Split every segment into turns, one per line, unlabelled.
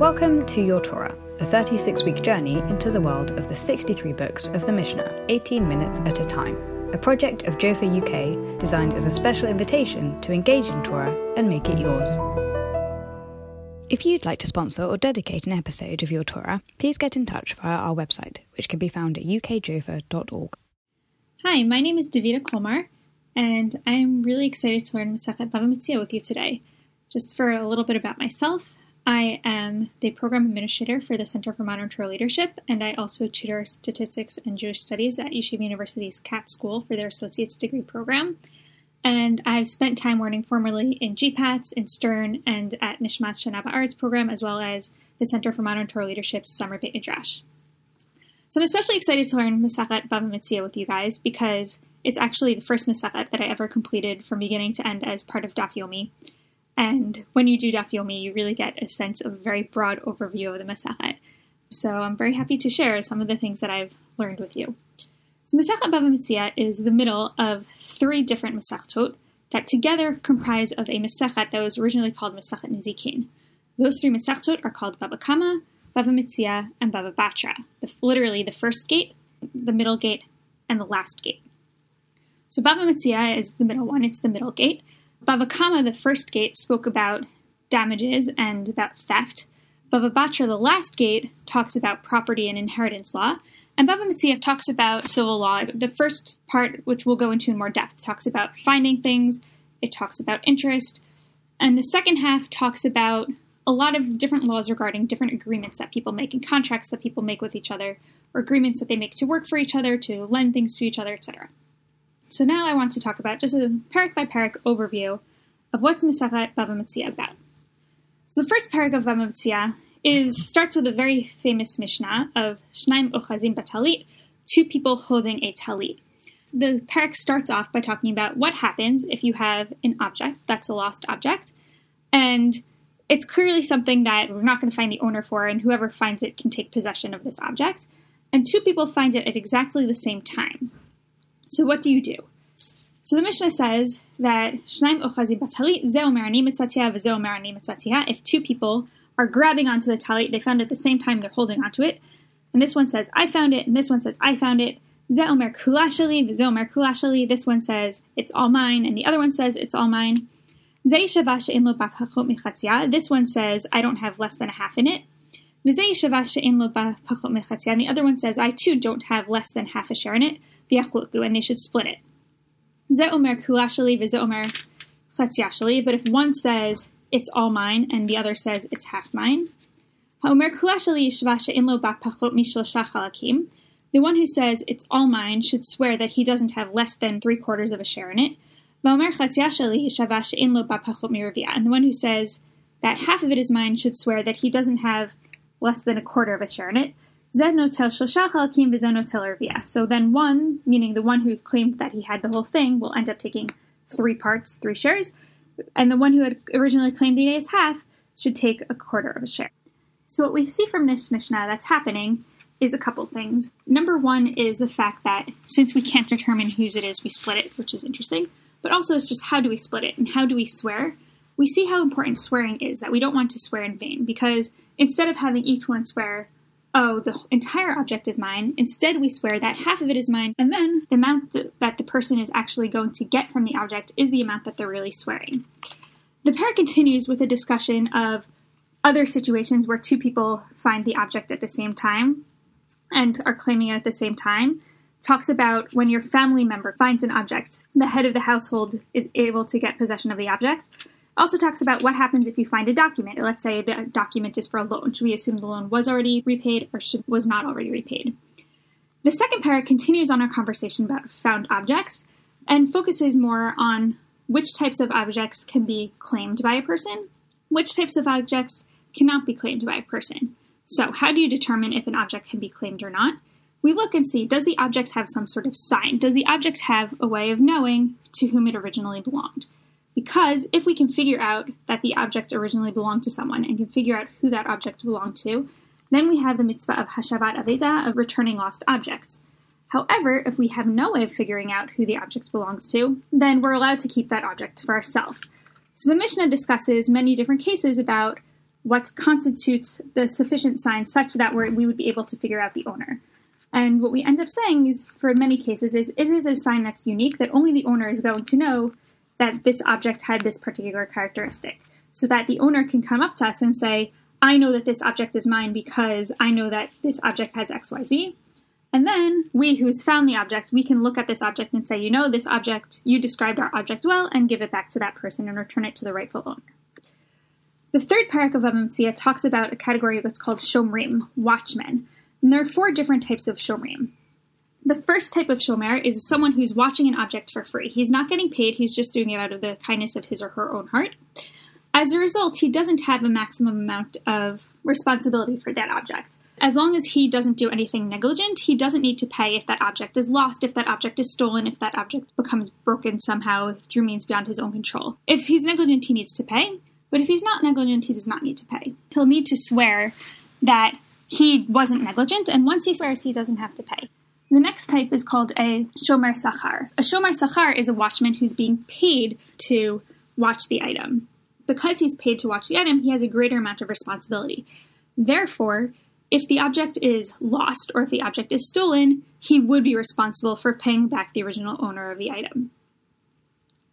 Welcome to Your Torah, a 36 week journey into the world of the 63 books of the Mishnah, 18 minutes at a time, a project of Jofa UK designed as a special invitation to engage in Torah and make it yours. If you'd like to sponsor or dedicate an episode of Your Torah, please get in touch via our website, which can be found at ukjofa.org.
Hi, my name is Davida Kollmar, and I'm really excited to learn Masechet Bava Metzia with you today. Just for a little bit about myself, I am the program administrator for the Center for Modern Torah Leadership, and I also tutor statistics and Jewish studies at Yeshiva University's Katz School for their associate's degree program. And I've spent time learning formerly in GPATS, in Stern, and at Nishmat Shana Arts program, as well as the Center for Modern Torah Leadership's Summer Beit Midrash. So I'm especially excited to learn Masachet Bava Metzia with you guys because it's actually the first Masachet that I ever completed from beginning to end as part of Daf Yomi. And when you do Daf Yomi, you really get a sense of a very broad overview of the Masachet. So I'm very happy to share some of the things that I've learned with you. So Masachet Bava Metzia is the middle of three different Masachtot that together comprise of a Masachet that was originally called Masachet Nizikin. Those three Masachtot are called Bava Kama, Bava Metzia, and Bava Batra. The, literally the first gate, the middle gate, and the last gate. So Bava Metzia is the middle one, it's the middle gate. Bava Kama, the first gate, spoke about damages and about theft. Bava Batra, the last gate, talks about property and inheritance law. And Bava talks about civil law. The first part, which we'll go into in more depth, talks about finding things, it talks about interest. And the second half talks about a lot of different laws regarding different agreements that people make and contracts that people make with each other, or agreements that they make to work for each other, to lend things to each other, etc. So now I want to talk about just a parak by parak overview of what's Masachet Bava Metzia about. So the first parak of Bava Metzia is starts with a very famous Mishnah of Shnaim Ochazim Batalit, two people holding a talit. The parak starts off by talking about what happens if you have an object that's a lost object, and it's clearly something that we're not going to find the owner for, and whoever finds it can take possession of this object. And two people find it at exactly the same time. So what do you do? So the Mishnah says that Shnaim Ochazi Batalit If two people are grabbing onto the talit, they found it at the same time they're holding onto it. And this one says, I found it, and this one says, I found it. Zeomer kulashali, Zeomer kulashali. This one says, it's all mine, and the other one says, it's all mine. This one says, I don't have less than a half in it. And the other one says, I too don't have less than half a share in it and they should split it. But if one says it's all mine and the other says it's half mine, the one who says it's all mine should swear that he doesn't have less than three quarters of a share in it. And the one who says that half of it is mine should swear that he doesn't have less than a quarter of a share in it. So then one, meaning the one who claimed that he had the whole thing, will end up taking three parts, three shares, and the one who had originally claimed the it's half should take a quarter of a share. So what we see from this Mishnah that's happening is a couple things. Number one is the fact that since we can't determine whose it is, we split it, which is interesting. But also it's just how do we split it and how do we swear? We see how important swearing is, that we don't want to swear in vain, because instead of having each one swear, oh, the entire object is mine. Instead, we swear that half of it is mine, and then the amount that the person is actually going to get from the object is the amount that they're really swearing. The pair continues with a discussion of other situations where two people find the object at the same time and are claiming it at the same time. Talks about when your family member finds an object, the head of the household is able to get possession of the object also talks about what happens if you find a document. Let's say the document is for a loan. Should we assume the loan was already repaid or should, was not already repaid? The second paragraph continues on our conversation about found objects and focuses more on which types of objects can be claimed by a person, which types of objects cannot be claimed by a person. So, how do you determine if an object can be claimed or not? We look and see does the object have some sort of sign? Does the object have a way of knowing to whom it originally belonged? Because if we can figure out that the object originally belonged to someone and can figure out who that object belonged to, then we have the mitzvah of hashavat aveda, of returning lost objects. However, if we have no way of figuring out who the object belongs to, then we're allowed to keep that object for ourselves. So the Mishnah discusses many different cases about what constitutes the sufficient sign such that we would be able to figure out the owner. And what we end up saying is, for many cases, is is it a sign that's unique that only the owner is going to know that this object had this particular characteristic, so that the owner can come up to us and say, "I know that this object is mine because I know that this object has X, Y, Z." And then we, who's found the object, we can look at this object and say, "You know, this object, you described our object well," and give it back to that person and return it to the rightful owner. The third parak of Bava Metzia talks about a category of what's called shomrim, watchmen. And there are four different types of shomrim. The first type of shomer is someone who's watching an object for free. He's not getting paid, he's just doing it out of the kindness of his or her own heart. As a result, he doesn't have a maximum amount of responsibility for that object. As long as he doesn't do anything negligent, he doesn't need to pay if that object is lost, if that object is stolen, if that object becomes broken somehow through means beyond his own control. If he's negligent, he needs to pay, but if he's not negligent, he does not need to pay. He'll need to swear that he wasn't negligent, and once he swears, he doesn't have to pay. The next type is called a shomer sachar. A shomer sachar is a watchman who's being paid to watch the item. Because he's paid to watch the item, he has a greater amount of responsibility. Therefore, if the object is lost or if the object is stolen, he would be responsible for paying back the original owner of the item.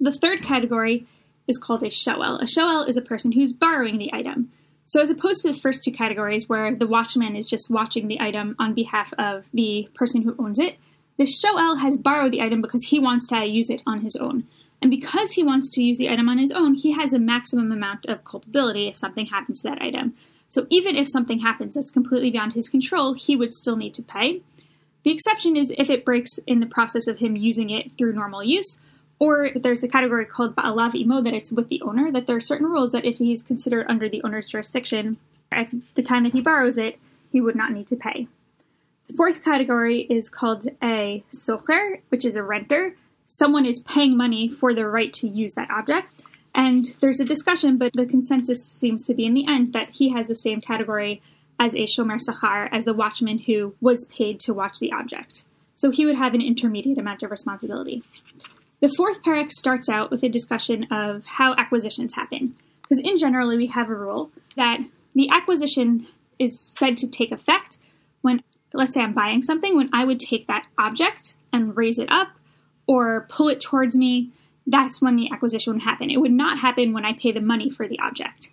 The third category is called a shoel. A shoel is a person who's borrowing the item. So, as opposed to the first two categories where the watchman is just watching the item on behalf of the person who owns it, the shoel has borrowed the item because he wants to use it on his own. And because he wants to use the item on his own, he has a maximum amount of culpability if something happens to that item. So even if something happens that's completely beyond his control, he would still need to pay. The exception is if it breaks in the process of him using it through normal use, or there's a category called Ba'alav Imo that it's with the owner, that there are certain rules that if he's considered under the owner's jurisdiction at the time that he borrows it, he would not need to pay. The fourth category is called a socher, which is a renter. Someone is paying money for the right to use that object. And there's a discussion, but the consensus seems to be in the end that he has the same category as a shomer sachar, as the watchman who was paid to watch the object. So he would have an intermediate amount of responsibility. The fourth parak starts out with a discussion of how acquisitions happen. Because in general, we have a rule that the acquisition is said to take effect when, let's say, I'm buying something, when I would take that object and raise it up or pull it towards me, that's when the acquisition would happen. It would not happen when I pay the money for the object.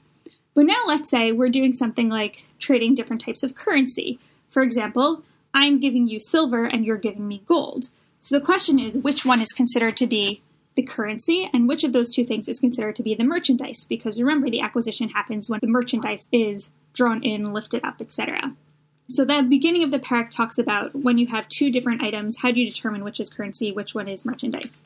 But now let's say we're doing something like trading different types of currency. For example, I'm giving you silver and you're giving me gold. So the question is which one is considered to be the currency and which of those two things is considered to be the merchandise because remember the acquisition happens when the merchandise is drawn in, lifted up, etc. So the beginning of the parak talks about when you have two different items, how do you determine which is currency, which one is merchandise?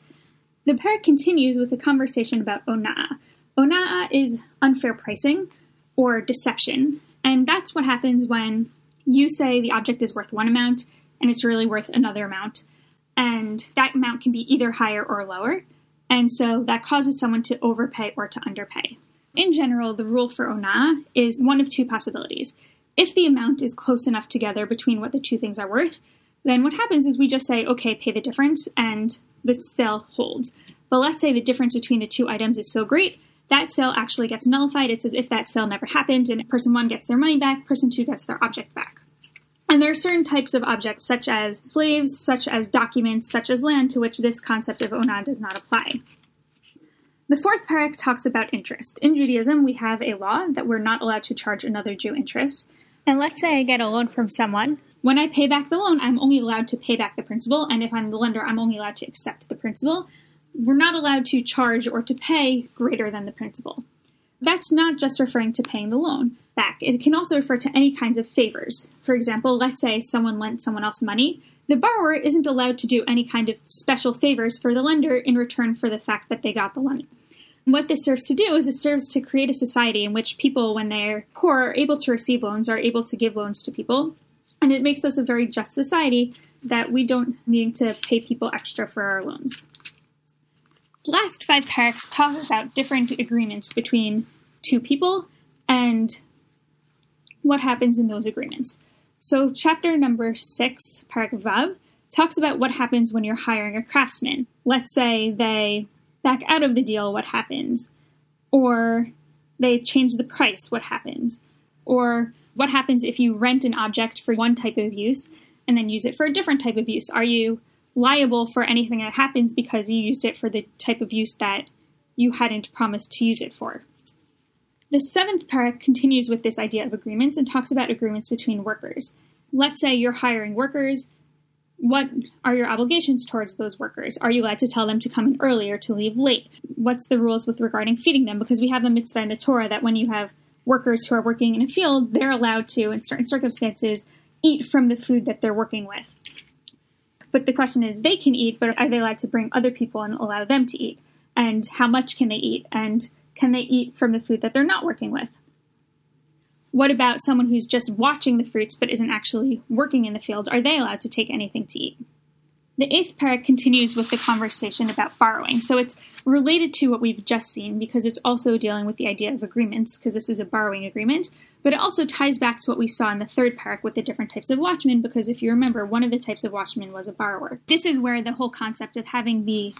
The parak continues with a conversation about ona'a. Ona'a is unfair pricing or deception, and that's what happens when you say the object is worth one amount and it's really worth another amount and that amount can be either higher or lower. And so that causes someone to overpay or to underpay. In general, the rule for ona'a is one of two possibilities. If the amount is close enough together between what the two things are worth, then what happens is we just say, okay, pay the difference, and the sale holds. But let's say the difference between the two items is so great, that sale actually gets nullified. It's as if that sale never happened, and person one gets their money back, person two gets their object back. And there are certain types of objects, such as slaves, such as documents, such as land, to which this concept of ona does not apply. The fourth parak talks about interest. In Judaism, we have a law that we're not allowed to charge another Jew interest. And let's say I get a loan from someone. When I pay back the loan, I'm only allowed to pay back the principal, and if I'm the lender, I'm only allowed to accept the principal. We're not allowed to charge or to pay greater than the principal. That's not just referring to paying the loan back. It can also refer to any kinds of favors. For example, let's say someone lent someone else money. The borrower isn't allowed to do any kind of special favors for the lender in return for the fact that they got the loan. what this serves to do is it serves to create a society in which people, when they're poor, are able to receive loans, are able to give loans to people. And it makes us a very just society that we don't need to pay people extra for our loans. The last five paraks talk about different agreements between two people and what happens in those agreements. So, chapter number six, Parak Vav, talks about what happens when you're hiring a craftsman. Let's say they back out of the deal, what happens? Or they change the price, what happens? Or what happens if you rent an object for one type of use and then use it for a different type of use? Are you liable for anything that happens because you used it for the type of use that you hadn't promised to use it for? The seventh parak continues with this idea of agreements and talks about agreements between workers. Let's say you're hiring workers. What are your obligations towards those workers? Are you allowed to tell them to come in early or to leave late? What's the rules with regarding feeding them? Because we have a mitzvah in the Torah that when you have workers who are working in a field, they're allowed to, in certain circumstances, eat from the food that they're working with. But the question is, they can eat, but are they allowed to bring other people and allow them to eat? And how much can they eat? And can they eat from the food that they're not working with? What about someone who's just watching the fruits but isn't actually working in the field? Are they allowed to take anything to eat? The eighth parak continues with the conversation about borrowing. So it's related to what we've just seen because it's also dealing with the idea of agreements, because this is a borrowing agreement. But it also ties back to what we saw in the third parak with the different types of watchmen, because if you remember, one of the types of watchmen was a borrower. This is where the whole concept of having the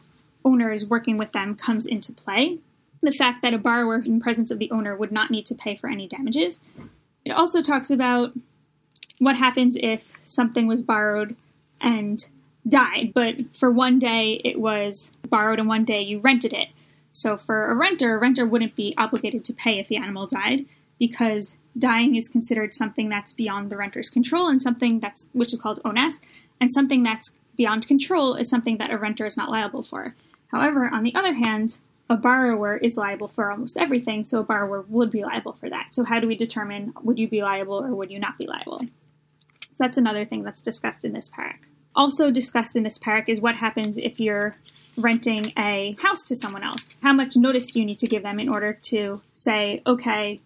owners working with them comes into play. The fact that a borrower in presence of the owner would not need to pay for any damages. It also talks about what happens if something was borrowed and died, but for one day it was borrowed and one day you rented it. So for a renter, a renter wouldn't be obligated to pay if the animal died because dying is considered something that's beyond the renter's control and something that's which is called ones and something that's beyond control is something that a renter is not liable for. However, on the other hand, a borrower is liable for almost everything, so a borrower would be liable for that. So how do we determine would you be liable or would you not be liable? So that's another thing that's discussed in this parak. Also discussed in this parak is what happens if you're renting a house to someone else. How much notice do you need to give them in order to say, okay,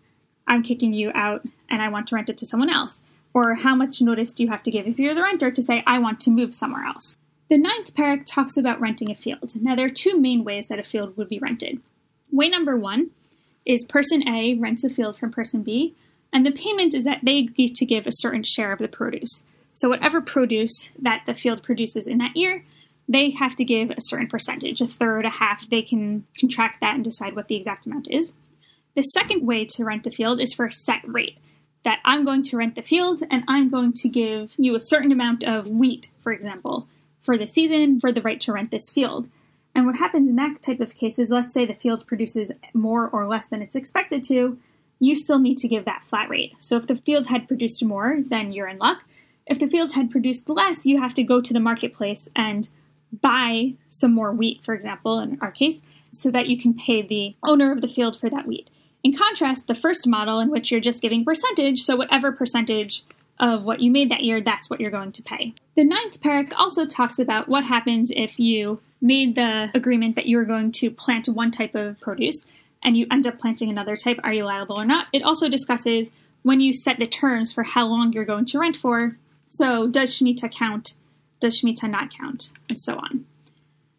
I'm kicking you out and I want to rent it to someone else? Or how much notice do you have to give if you're the renter to say, I want to move somewhere else? The ninth parak talks about renting a field. Now, there are two main ways that a field would be rented. Way number one is person A rents a field from person B, and the payment is that they need to give a certain share of the produce. So whatever produce that the field produces in that year, they have to give a certain percentage, a third, a half. They can contract that and decide what the exact amount is. The second way to rent the field is for a set rate. That I'm going to rent the field and I'm going to give you a certain amount of wheat, for example, for the season for the right to rent this field. And what happens in that type of case is let's say the field produces more or less than it's expected to, you still need to give that flat rate. So if the field had produced more, then you're in luck. If the field had produced less, you have to go to the marketplace and buy some more wheat, for example, in our case, so that you can pay the owner of the field for that wheat. In contrast, the first model, in which you're just giving percentage, so whatever percentage of what you made that year, that's what you're going to pay. The ninth parak also talks about what happens if you made the agreement that you were going to plant one type of produce and you end up planting another type. Are you liable or not? It also discusses when you set the terms for how long you're going to rent for, so, does Shemitah count? Does Shemitah not count? And so on.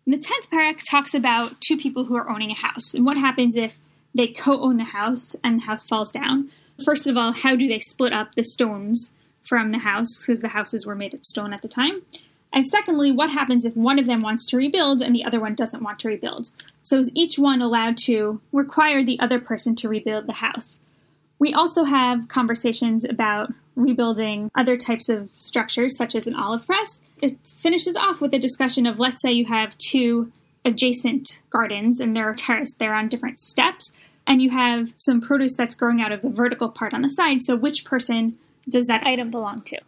And the 10th parak talks about two people who are owning a house and what happens if they co own the house and the house falls down. First of all, how do they split up the stones from the house because the houses were made of stone at the time? And secondly, what happens if one of them wants to rebuild and the other one doesn't want to rebuild? So is each one allowed to require the other person to rebuild the house? We also have conversations about rebuilding other types of structures, such as an olive press. It finishes off with a discussion of let's say you have two adjacent gardens and they're terraced, they're on different steps, and you have some produce that's growing out of the vertical part on the side. So, which person does that item belong to?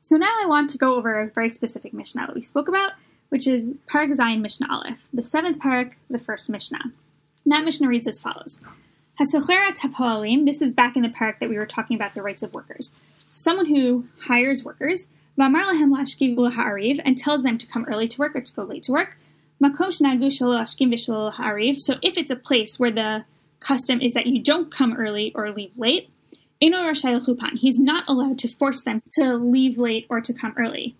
So, now I want to go over a very specific Mishnah that we spoke about, which is Parak Zayin Mishnah Aleph, the seventh Parak, the first Mishnah. And that Mishnah reads as follows Hasochera tapoalim, this is back in the parak that we were talking about the rights of workers. Someone who hires workers, v'amar lahem lashkiv and tells them to come early to work or to go late to work. Ha'ariv, so if it's a place where the custom is that you don't come early or leave late, ino rashai he's not allowed to force them to leave late or to come early.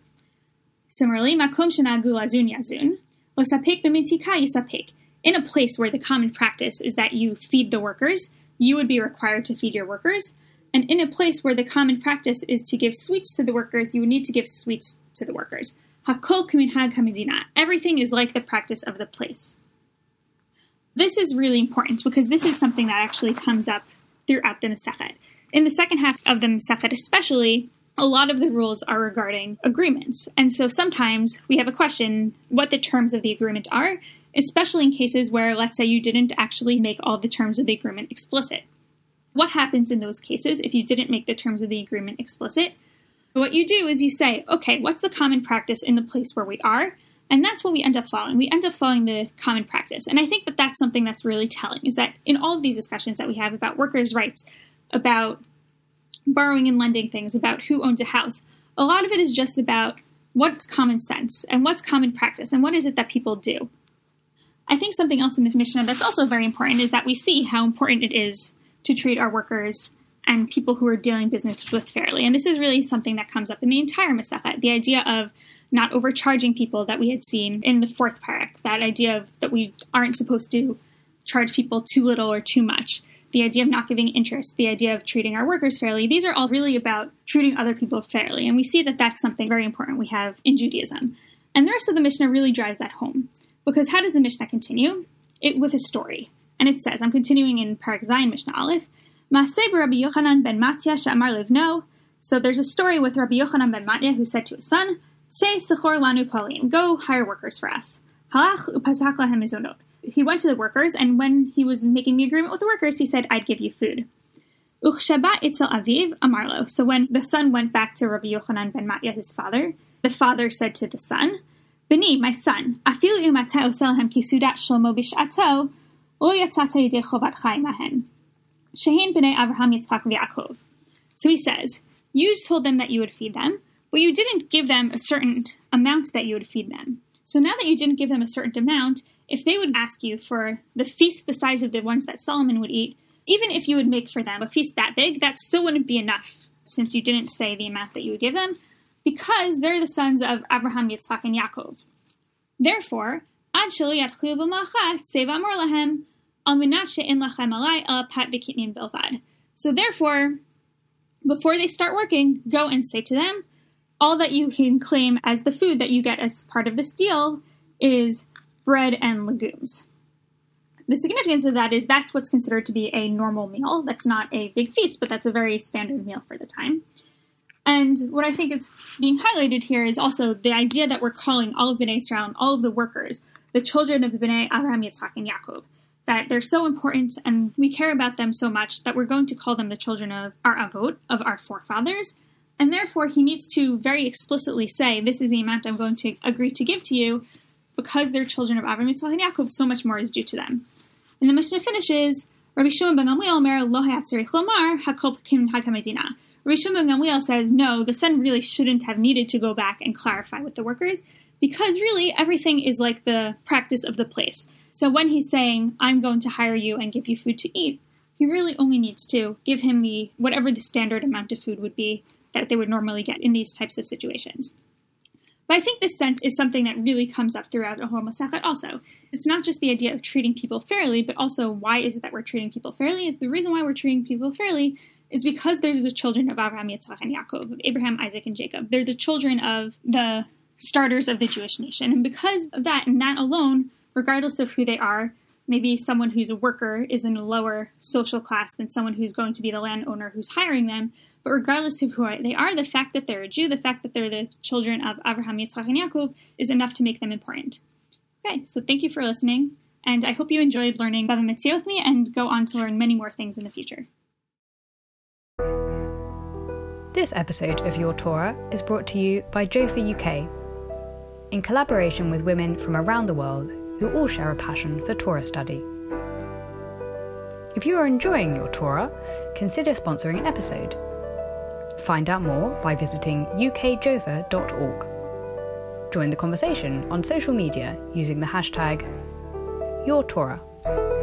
Similarly, makom yazun, yisapek in a place where the common practice is that you feed the workers, you would be required to feed your workers. And in a place where the common practice is to give sweets to the workers, you would need to give sweets to the workers. Hakol kaminhag hamidina. Everything is like the practice of the place. This is really important because this is something that actually comes up throughout the Masechet. In the second half of the Masechet, especially, a lot of the rules are regarding agreements. And so sometimes we have a question what the terms of the agreement are, especially in cases where, let's say, you didn't actually make all the terms of the agreement explicit. What happens in those cases if you didn't make the terms of the agreement explicit? What you do is you say, okay, what's the common practice in the place where we are? And that's what we end up following. We end up following the common practice. And I think that that's something that's really telling is that in all of these discussions that we have about workers' rights, about borrowing and lending things, about who owns a house, a lot of it is just about what's common sense and what's common practice and what is it that people do. I think something else in the Mishnah that's also very important is that we see how important it is to treat our workers and people who are dealing business with fairly. And this is really something that comes up in the entire Masechet, the idea of not overcharging people that we had seen in the fourth parak, that idea of that we aren't supposed to charge people too little or too much, the idea of not giving interest, the idea of treating our workers fairly. These are all really about treating other people fairly. And we see that that's something very important we have in Judaism. And the rest of the Mishnah really drives that home. Because how does the Mishnah continue? It with a story. And it says, I'm continuing in Parak Zayin Mishnah Aleph, Maseh Rabbi Yochanan ben Matya Shamar Livno. So there's a story with Rabbi Yochanan ben Matya who said to his son, Say Sechor Lanu Palim, go hire workers for us. Halach upazak lahem mizonot he went to the workers, and when he was making the agreement with the workers, he said, I'd give you food. Uchshaba itzel aviv amarlo. So when the son went back to Rabbi Yochanan ben Matya, his father, the father said to the son, Beni, my son, afilu imata oselhem kisudat shlomo bishato, lo yatzata yedei chovat chayim ahen. Shehin b'nei Avraham Yitzchak v'Yaakov. So he says, you told them that you would feed them, but you didn't give them a certain amount that you would feed them. So now that you didn't give them a certain amount, if they would ask you for the feast the size of the ones that Solomon would eat, even if you would make for them a feast that big, that still wouldn't be enough since you didn't say the amount that you would give them, because they're the sons of Abraham, Yitzchak, and Yaakov. Therefore, ad yatchilu b'malchat seva amor lahem So therefore, before they start working, go and say to them, all that you can claim as the food that you get as part of this deal is bread and legumes. The significance of that is that's what's considered to be a normal meal. That's not a big feast, but that's a very standard meal for the time. And what I think is being highlighted here is also the idea that we're calling all of Bnei Israel and all of the workers the children of the Bnei Abraham, Yitzhak, and Yaakov. That they're so important and we care about them so much that we're going to call them the children of our avot, of our forefathers. And therefore, he needs to very explicitly say, This is the amount I'm going to agree to give to you, because they're children of Avram, Yitzchak, and Yaakov, so much more is due to them. And the Mishnah finishes, Rabbi Shimon ben Gamliel Omer lo lomar hakol hakamedina. Rabbi Shimon ben Gamliel says, no, the son really shouldn't have needed to go back and clarify with the workers, because really everything is like the practice of the place. So when he's saying, I'm going to hire you and give you food to eat, he really only needs to give him the whatever the standard amount of food would be that they would normally get in these types of situations. But I think this sense is something that really comes up throughout the whole Masechet also. It's not just the idea of treating people fairly, but also why is it that we're treating people fairly? Is the reason why we're treating people fairly is because they're the children of Abraham, Yitzchak, and Yaakov, of Abraham, Isaac, and Jacob. They're the children of the starters of the Jewish nation. And because of that and that alone, regardless of who they are, maybe someone who's a worker is in a lower social class than someone who's going to be the landowner who's hiring them, but regardless of who they are, the fact that they're a Jew, the fact that they're the children of Abraham, Yitzchak, and Yaakov is enough to make them important. Okay, so thank you for listening, and I hope you enjoyed learning Bava Metzia with me and go on to learn many more things in the future.
This episode of Your Torah is brought to you by Jofa UK, in collaboration with women from around the world who all share a passion for Torah study. If you are enjoying your Torah, consider sponsoring an episode Find out more by visiting ukjofa.org. Join the conversation on social media using the hashtag YourTorah.